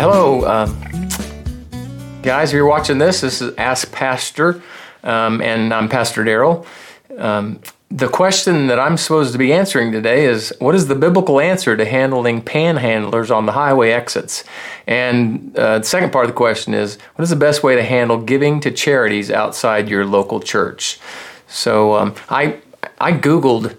Hello, um, guys. If you're watching this, this is Ask Pastor, um, and I'm Pastor Daryl. Um, the question that I'm supposed to be answering today is what is the biblical answer to handling panhandlers on the highway exits? And uh, the second part of the question is what is the best way to handle giving to charities outside your local church? So um, I I googled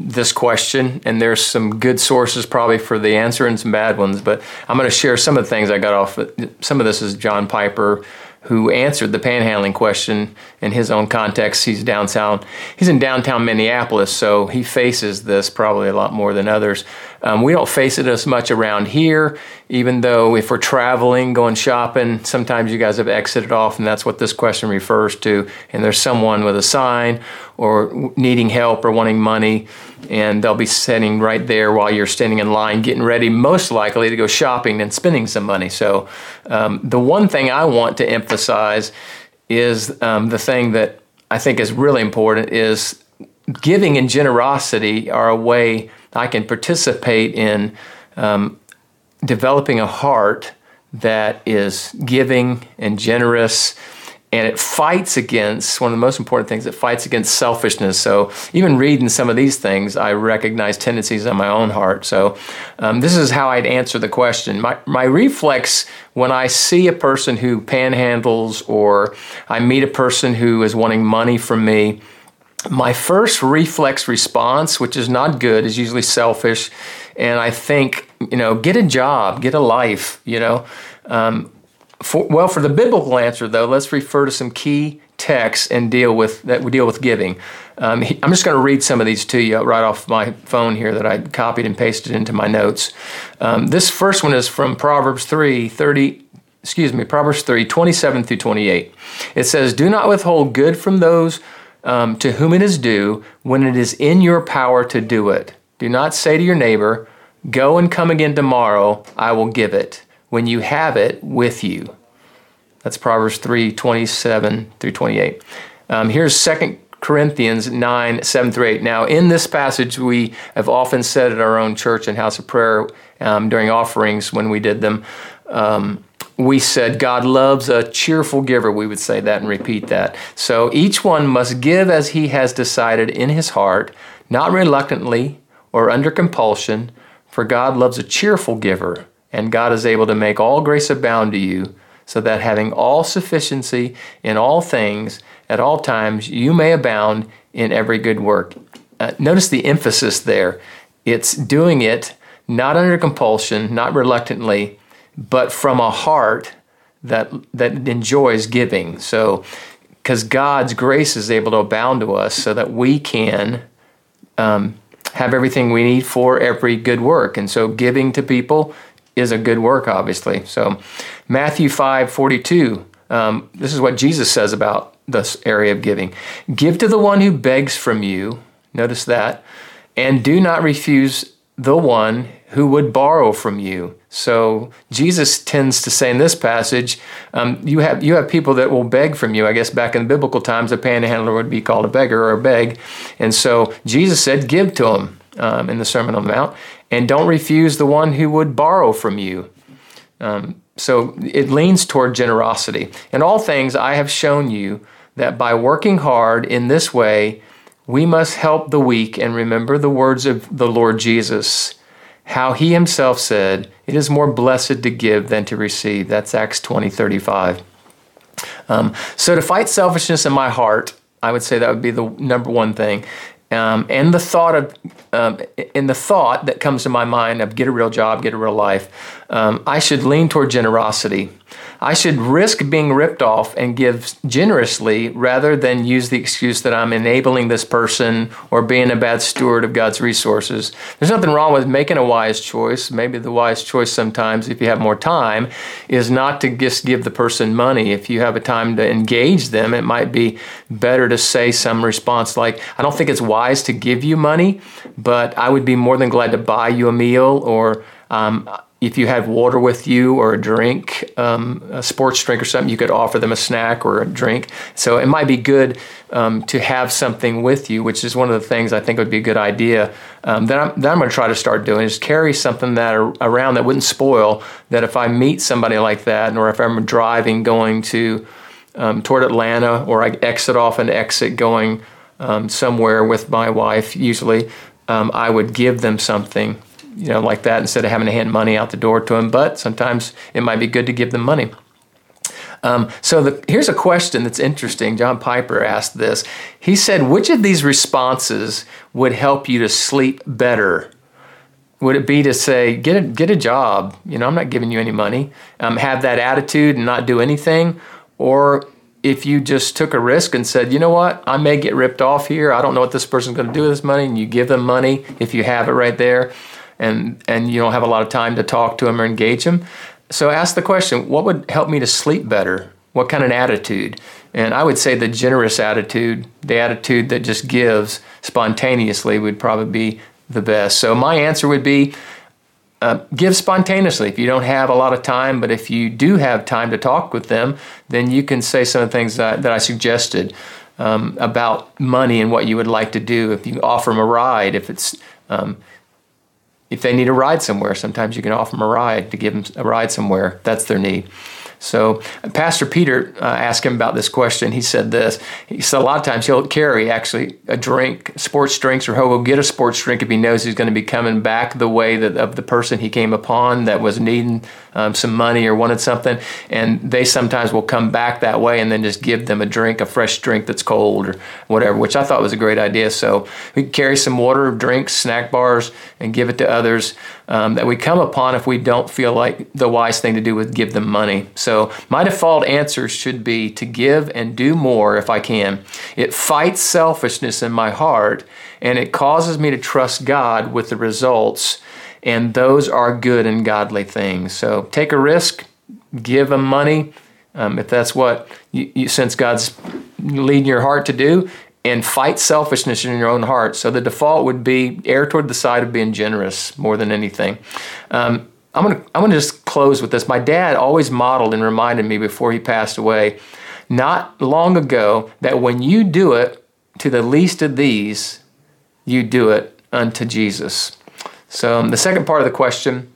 this question, and there's some good sources probably for the answer and some bad ones. But I'm going to share some of the things I got off. Some of this is John Piper who answered the panhandling question in his own context. He's downtown. He's in downtown Minneapolis, so he faces this probably a lot more than others. Um, we don't face it as much around here, even though if we're traveling, going shopping, sometimes you guys have exited off, and that's what this question refers to. And there's someone with a sign or needing help or wanting money, and they'll be sitting right there while you're standing in line, getting ready, most likely to go shopping and spending some money. So, um, the one thing I want to emphasize is um, the thing that I think is really important is giving and generosity are a way I can participate in um, developing a heart that is giving and generous and it fights against one of the most important things it fights against selfishness. So even reading some of these things i recognize tendencies in my own heart. So um, this is how i'd answer the question. My, my reflex when i see a person who panhandles or i meet a person who is wanting money from me my first reflex response which is not good is usually selfish and i think you know get a job get a life you know um, for, well, for the biblical answer, though, let's refer to some key texts and deal with that. We deal with giving. Um, I'm just going to read some of these to you right off my phone here that I copied and pasted into my notes. Um, this first one is from Proverbs 3 30. Excuse me, Proverbs 3 27 through 28. It says, Do not withhold good from those um, to whom it is due when it is in your power to do it. Do not say to your neighbor, Go and come again tomorrow, I will give it when you have it with you. That's Proverbs 3 27 through 28. Um, here's 2 Corinthians 9 7 through 8. Now, in this passage, we have often said at our own church and house of prayer um, during offerings when we did them, um, we said God loves a cheerful giver. We would say that and repeat that. So each one must give as he has decided in his heart, not reluctantly or under compulsion, for God loves a cheerful giver and God is able to make all grace abound to you, so that having all sufficiency in all things at all times, you may abound in every good work. Uh, notice the emphasis there. It's doing it not under compulsion, not reluctantly, but from a heart that that enjoys giving. So, because God's grace is able to abound to us, so that we can um, have everything we need for every good work. And so, giving to people is a good work, obviously. So, Matthew 5 42, um, this is what Jesus says about this area of giving Give to the one who begs from you, notice that, and do not refuse the one who would borrow from you. So Jesus tends to say in this passage, um, you have you have people that will beg from you. I guess back in the biblical times, a panhandler would be called a beggar or a beg, and so Jesus said, "Give to them." Um, in the Sermon on the Mount, and don't refuse the one who would borrow from you. Um, so it leans toward generosity. In all things, I have shown you that by working hard in this way, we must help the weak and remember the words of the Lord Jesus, how he himself said, It is more blessed to give than to receive. That's Acts 20 35. Um, so to fight selfishness in my heart, I would say that would be the number one thing. Um, and the thought of, um, in the thought that comes to my mind of get a real job, get a real life, um, I should lean toward generosity. I should risk being ripped off and give generously rather than use the excuse that I'm enabling this person or being a bad steward of God's resources. There's nothing wrong with making a wise choice. Maybe the wise choice sometimes, if you have more time, is not to just give the person money. If you have a time to engage them, it might be better to say some response like, I don't think it's wise to give you money, but I would be more than glad to buy you a meal or um, if you had water with you or a drink, um, a sports drink or something, you could offer them a snack or a drink. So it might be good um, to have something with you, which is one of the things I think would be a good idea. Um, that I'm, that I'm going to try to start doing is carry something that are around that wouldn't spoil. That if I meet somebody like that, or if I'm driving going to um, toward Atlanta, or I exit off an exit going um, somewhere with my wife, usually um, I would give them something you know, like that instead of having to hand money out the door to them. But sometimes it might be good to give them money. Um, so the, here's a question that's interesting. John Piper asked this. He said, "Which of these responses would help you to sleep better?" Would it be to say, "Get a get a job"? You know, I'm not giving you any money. Um, have that attitude and not do anything, or if you just took a risk and said, you know what, I may get ripped off here. I don't know what this person's going to do with this money, and you give them money if you have it right there and and you don't have a lot of time to talk to them or engage them. So ask the question, what would help me to sleep better? What kind of attitude? And I would say the generous attitude, the attitude that just gives spontaneously would probably be the best. So my answer would be uh, give spontaneously if you don't have a lot of time, but if you do have time to talk with them, then you can say some of the things that, that I suggested um, about money and what you would like to do. If you offer them a ride, if it's um, if they need a ride somewhere, sometimes you can offer them a ride to give them a ride somewhere. That's their need. So Pastor Peter uh, asked him about this question. He said this. He said a lot of times he'll carry actually a drink, sports drinks, or he'll get a sports drink if he knows he's going to be coming back the way that of the person he came upon that was needing um, some money or wanted something. And they sometimes will come back that way and then just give them a drink, a fresh drink that's cold or whatever, which I thought was a great idea. So we carry some water, drinks, snack bars, and give it to others um, that we come upon if we don't feel like the wise thing to do would give them money. So my default answer should be to give and do more if I can. It fights selfishness in my heart and it causes me to trust God with the results, and those are good and godly things. So take a risk, give them money um, if that's what you, you sense God's leading your heart to do, and fight selfishness in your own heart. So the default would be err toward the side of being generous more than anything. Um, I'm gonna I'm gonna just close with this. My dad always modeled and reminded me before he passed away, not long ago, that when you do it to the least of these, you do it unto Jesus. So um, the second part of the question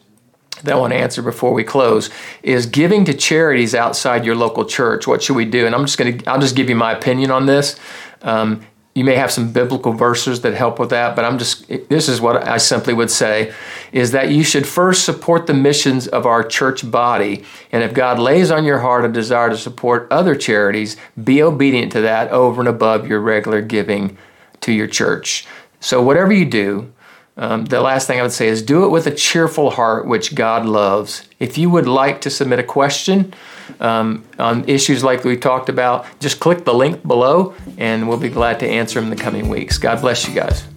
that I want to answer before we close is giving to charities outside your local church. What should we do? And I'm just going to I'll just give you my opinion on this. Um, you may have some biblical verses that help with that, but I'm just, this is what I simply would say is that you should first support the missions of our church body. And if God lays on your heart a desire to support other charities, be obedient to that over and above your regular giving to your church. So, whatever you do, um, the last thing I would say is do it with a cheerful heart, which God loves. If you would like to submit a question um, on issues like we talked about, just click the link below and we'll be glad to answer them in the coming weeks. God bless you guys.